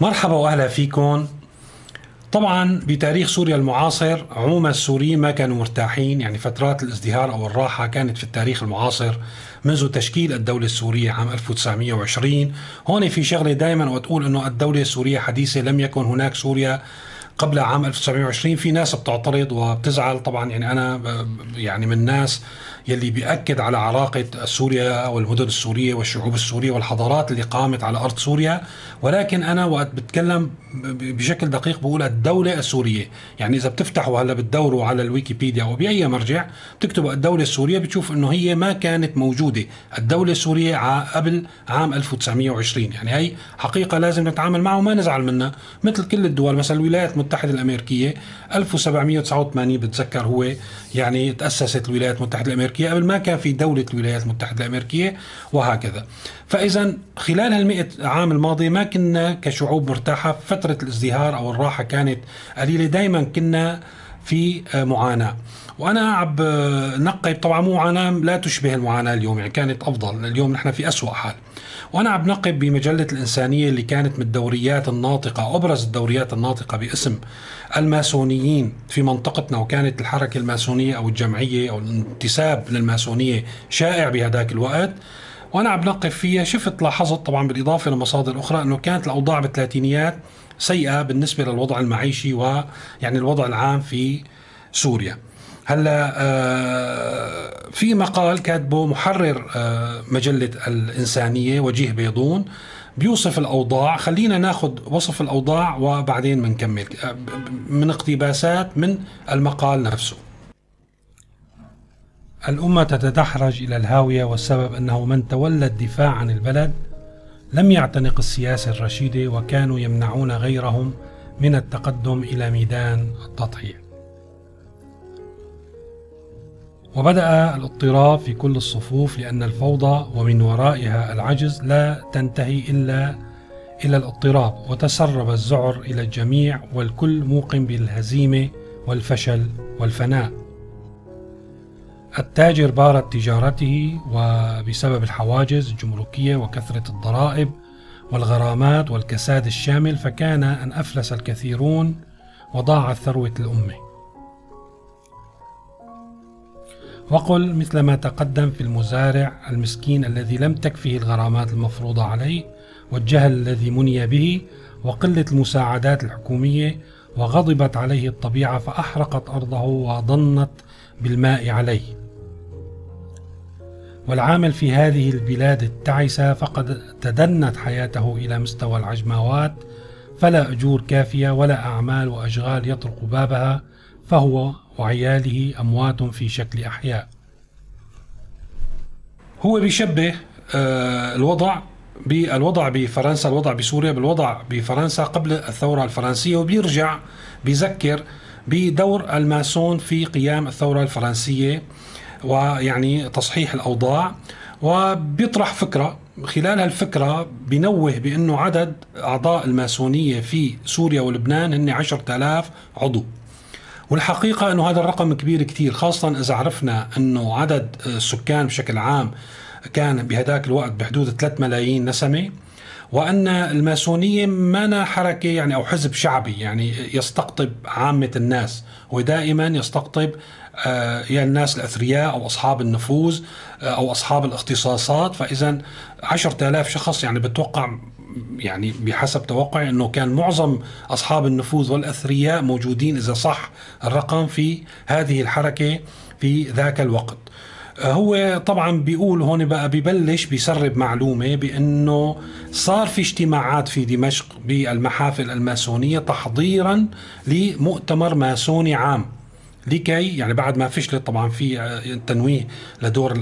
مرحبا وأهلا فيكم. طبعا بتاريخ سوريا المعاصر عموما السوريين ما كانوا مرتاحين يعني فترات الازدهار أو الراحة كانت في التاريخ المعاصر منذ تشكيل الدولة السورية عام 1920 هون في شغلة دائما وتقول أنه الدولة السورية حديثة لم يكن هناك سوريا قبل عام 1920 في ناس بتعترض وبتزعل طبعا يعني أنا يعني من الناس يلي بيأكد على عراقة سوريا والمدن السورية والشعوب السورية والحضارات اللي قامت على أرض سوريا. ولكن أنا وقت بتكلم بشكل دقيق بقول الدولة السورية. يعني إذا بتفتحوا هلا بتدوروا على الويكيبيديا أو بأي مرجع بتكتبوا الدولة السورية بتشوف أنه هي ما كانت موجودة. الدولة السورية قبل عام 1920 يعني هي حقيقة لازم نتعامل معها وما نزعل منها. مثل كل الدول مثلا الولايات المتحدة الأمريكية 1789 بتذكر هو يعني تأسست الولايات المتحدة الأمريكية قبل ما كان في دولة الولايات المتحدة الأمريكية وهكذا. فإذا خلال هالمئة عام الماضية ما كنا كشعوب مرتاحة فترة الازدهار أو الراحة كانت قليلة. دائما كنا في معاناة. وأنا عم نقب طبعا معاناة لا تشبه المعاناة اليوم يعني كانت أفضل. اليوم نحن في أسوأ حال. وأنا عم نقب بمجلة الإنسانية اللي كانت من الدوريات الناطقة أبرز الدوريات الناطقة باسم الماسونيين في منطقتنا وكانت الحركة الماسونية أو الجمعية أو الانتساب للماسونية شائع بهذاك الوقت. وأنا عم نقف فيها شفت لاحظت طبعا بالإضافة لمصادر أخرى إنه كانت الأوضاع بالثلاثينيات سيئة بالنسبة للوضع المعيشي ويعني الوضع العام في سوريا. هلا آه في مقال كاتبه محرر آه مجلة الإنسانية وجيه بيضون بيوصف الأوضاع خلينا ناخذ وصف الأوضاع وبعدين بنكمل آه من اقتباسات من المقال نفسه الأمة تتدحرج إلى الهاوية والسبب أنه من تولى الدفاع عن البلد لم يعتنق السياسة الرشيدة وكانوا يمنعون غيرهم من التقدم إلى ميدان التضحية وبدأ الاضطراب في كل الصفوف لأن الفوضى ومن ورائها العجز لا تنتهي إلا إلى الاضطراب وتسرب الذعر إلى الجميع والكل موقن بالهزيمة والفشل والفناء. التاجر بارت تجارته وبسبب الحواجز الجمركية وكثرة الضرائب والغرامات والكساد الشامل فكان أن أفلس الكثيرون وضاعت ثروة الأمة وقل مثل ما تقدم في المزارع المسكين الذي لم تكفه الغرامات المفروضة عليه والجهل الذي مني به وقلة المساعدات الحكومية وغضبت عليه الطبيعة فأحرقت أرضه وضنت بالماء عليه. والعامل في هذه البلاد التعسة فقد تدنت حياته إلى مستوى العجماوات فلا أجور كافية ولا أعمال وأشغال يطرق بابها فهو وعياله أموات في شكل أحياء. هو بيشبه آه، الوضع بالوضع بفرنسا الوضع بسوريا بالوضع بفرنسا قبل الثورة الفرنسية وبيرجع بيذكر بدور الماسون في قيام الثورة الفرنسية. ويعني تصحيح الأوضاع وبيطرح فكرة خلال هالفكرة بنوه بأنه عدد أعضاء الماسونية في سوريا ولبنان هن عشرة آلاف عضو. والحقيقة أنه هذا الرقم كبير كثير خاصة إذا عرفنا أنه عدد السكان بشكل عام كان بهداك الوقت بحدود 3 ملايين نسمة. وأن الماسونية ما حركة يعني أو حزب شعبي يعني يستقطب عامة الناس ودائما يستقطب آه، يا الناس الأثرياء أو أصحاب النفوذ آه، أو أصحاب الاختصاصات. فإذا عشرة آلاف شخص يعني بتوقع يعني بحسب توقعي أنه كان معظم أصحاب النفوذ والأثرياء موجودين إذا صح الرقم في هذه الحركة في ذاك الوقت. هو طبعا بيقول هون بقى ببلش بيسرب معلومة بأنه صار في اجتماعات في دمشق بالمحافل الماسونية تحضيرا لمؤتمر ماسوني عام. لكي يعني بعد ما فشلت طبعا في آه، تنويه لدور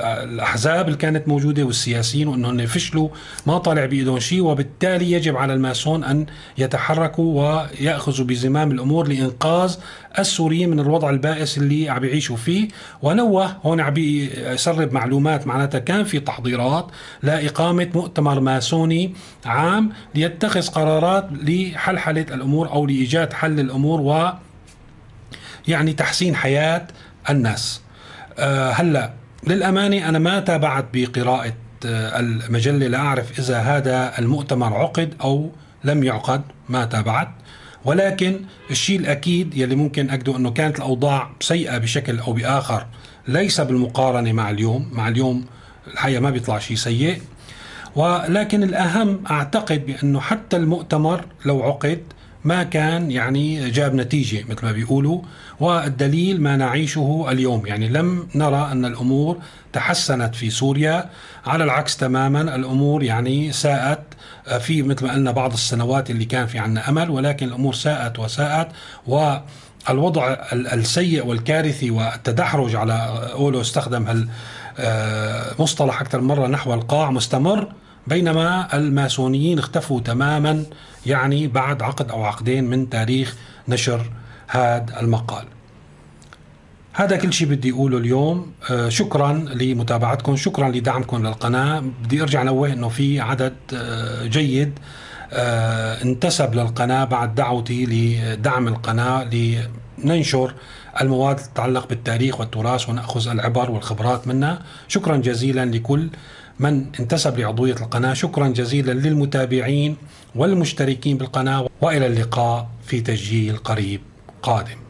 الأحزاب اللي كانت موجودة والسياسيين وانهم فشلوا ما طالع بإيدهم شيء وبالتالي يجب على الماسون أن يتحركوا ويأخذوا بزمام الأمور لإنقاذ السوريين من الوضع البائس اللي عم يعيشوا فيه. ونوه هون عم يسرب معلومات معناتها كان في تحضيرات لإقامة مؤتمر ماسوني عام ليتخذ قرارات لحلحلة الأمور أو لإيجاد حل الأمور و يعني تحسين حياة الناس. أه هلا للأمانة أنا ما تابعت بقراءة أه المجلة لأعرف إذا هذا المؤتمر عقد أو لم يعقد ما تابعت. ولكن الشيء الأكيد يلي ممكن أكده أنه كانت الأوضاع سيئة بشكل أو بآخر ليس بالمقارنة مع اليوم. مع اليوم الحقيقة ما بيطلع شيء سيء. ولكن الأهم أعتقد بأنه حتى المؤتمر لو عقد ما كان يعني جاب نتيجة مثل ما بيقولوا والدليل ما نعيشه اليوم. يعني لم نرى أن الأمور تحسنت في سوريا على العكس تماما الأمور يعني ساءت. في مثل ما قلنا بعض السنوات اللي كان في عنا أمل ولكن الأمور ساءت وساءت و الوضع السيء والكارثي والتدحرج على قوله استخدم هال مصطلح أكثر مرة نحو القاع مستمر. بينما الماسونيين اختفوا تماما يعني بعد عقد أو عقدين من تاريخ نشر هذا المقال. هذا كل شيء بدي أقوله اليوم. آه شكرا لمتابعتكم شكرا لدعمكم للقناة. بدي أرجع انوه إنه في عدد آه جيد آه انتسب للقناة بعد دعوتي لدعم القناة لننشر المواد تتعلق بالتاريخ والتراث ونأخذ العبر والخبرات منها شكرا جزيلا لكل من انتسب لعضوية القناة. شكرا جزيلا للمتابعين والمشتركين بالقناة. وإلى اللقاء في تسجيل قريب قادم.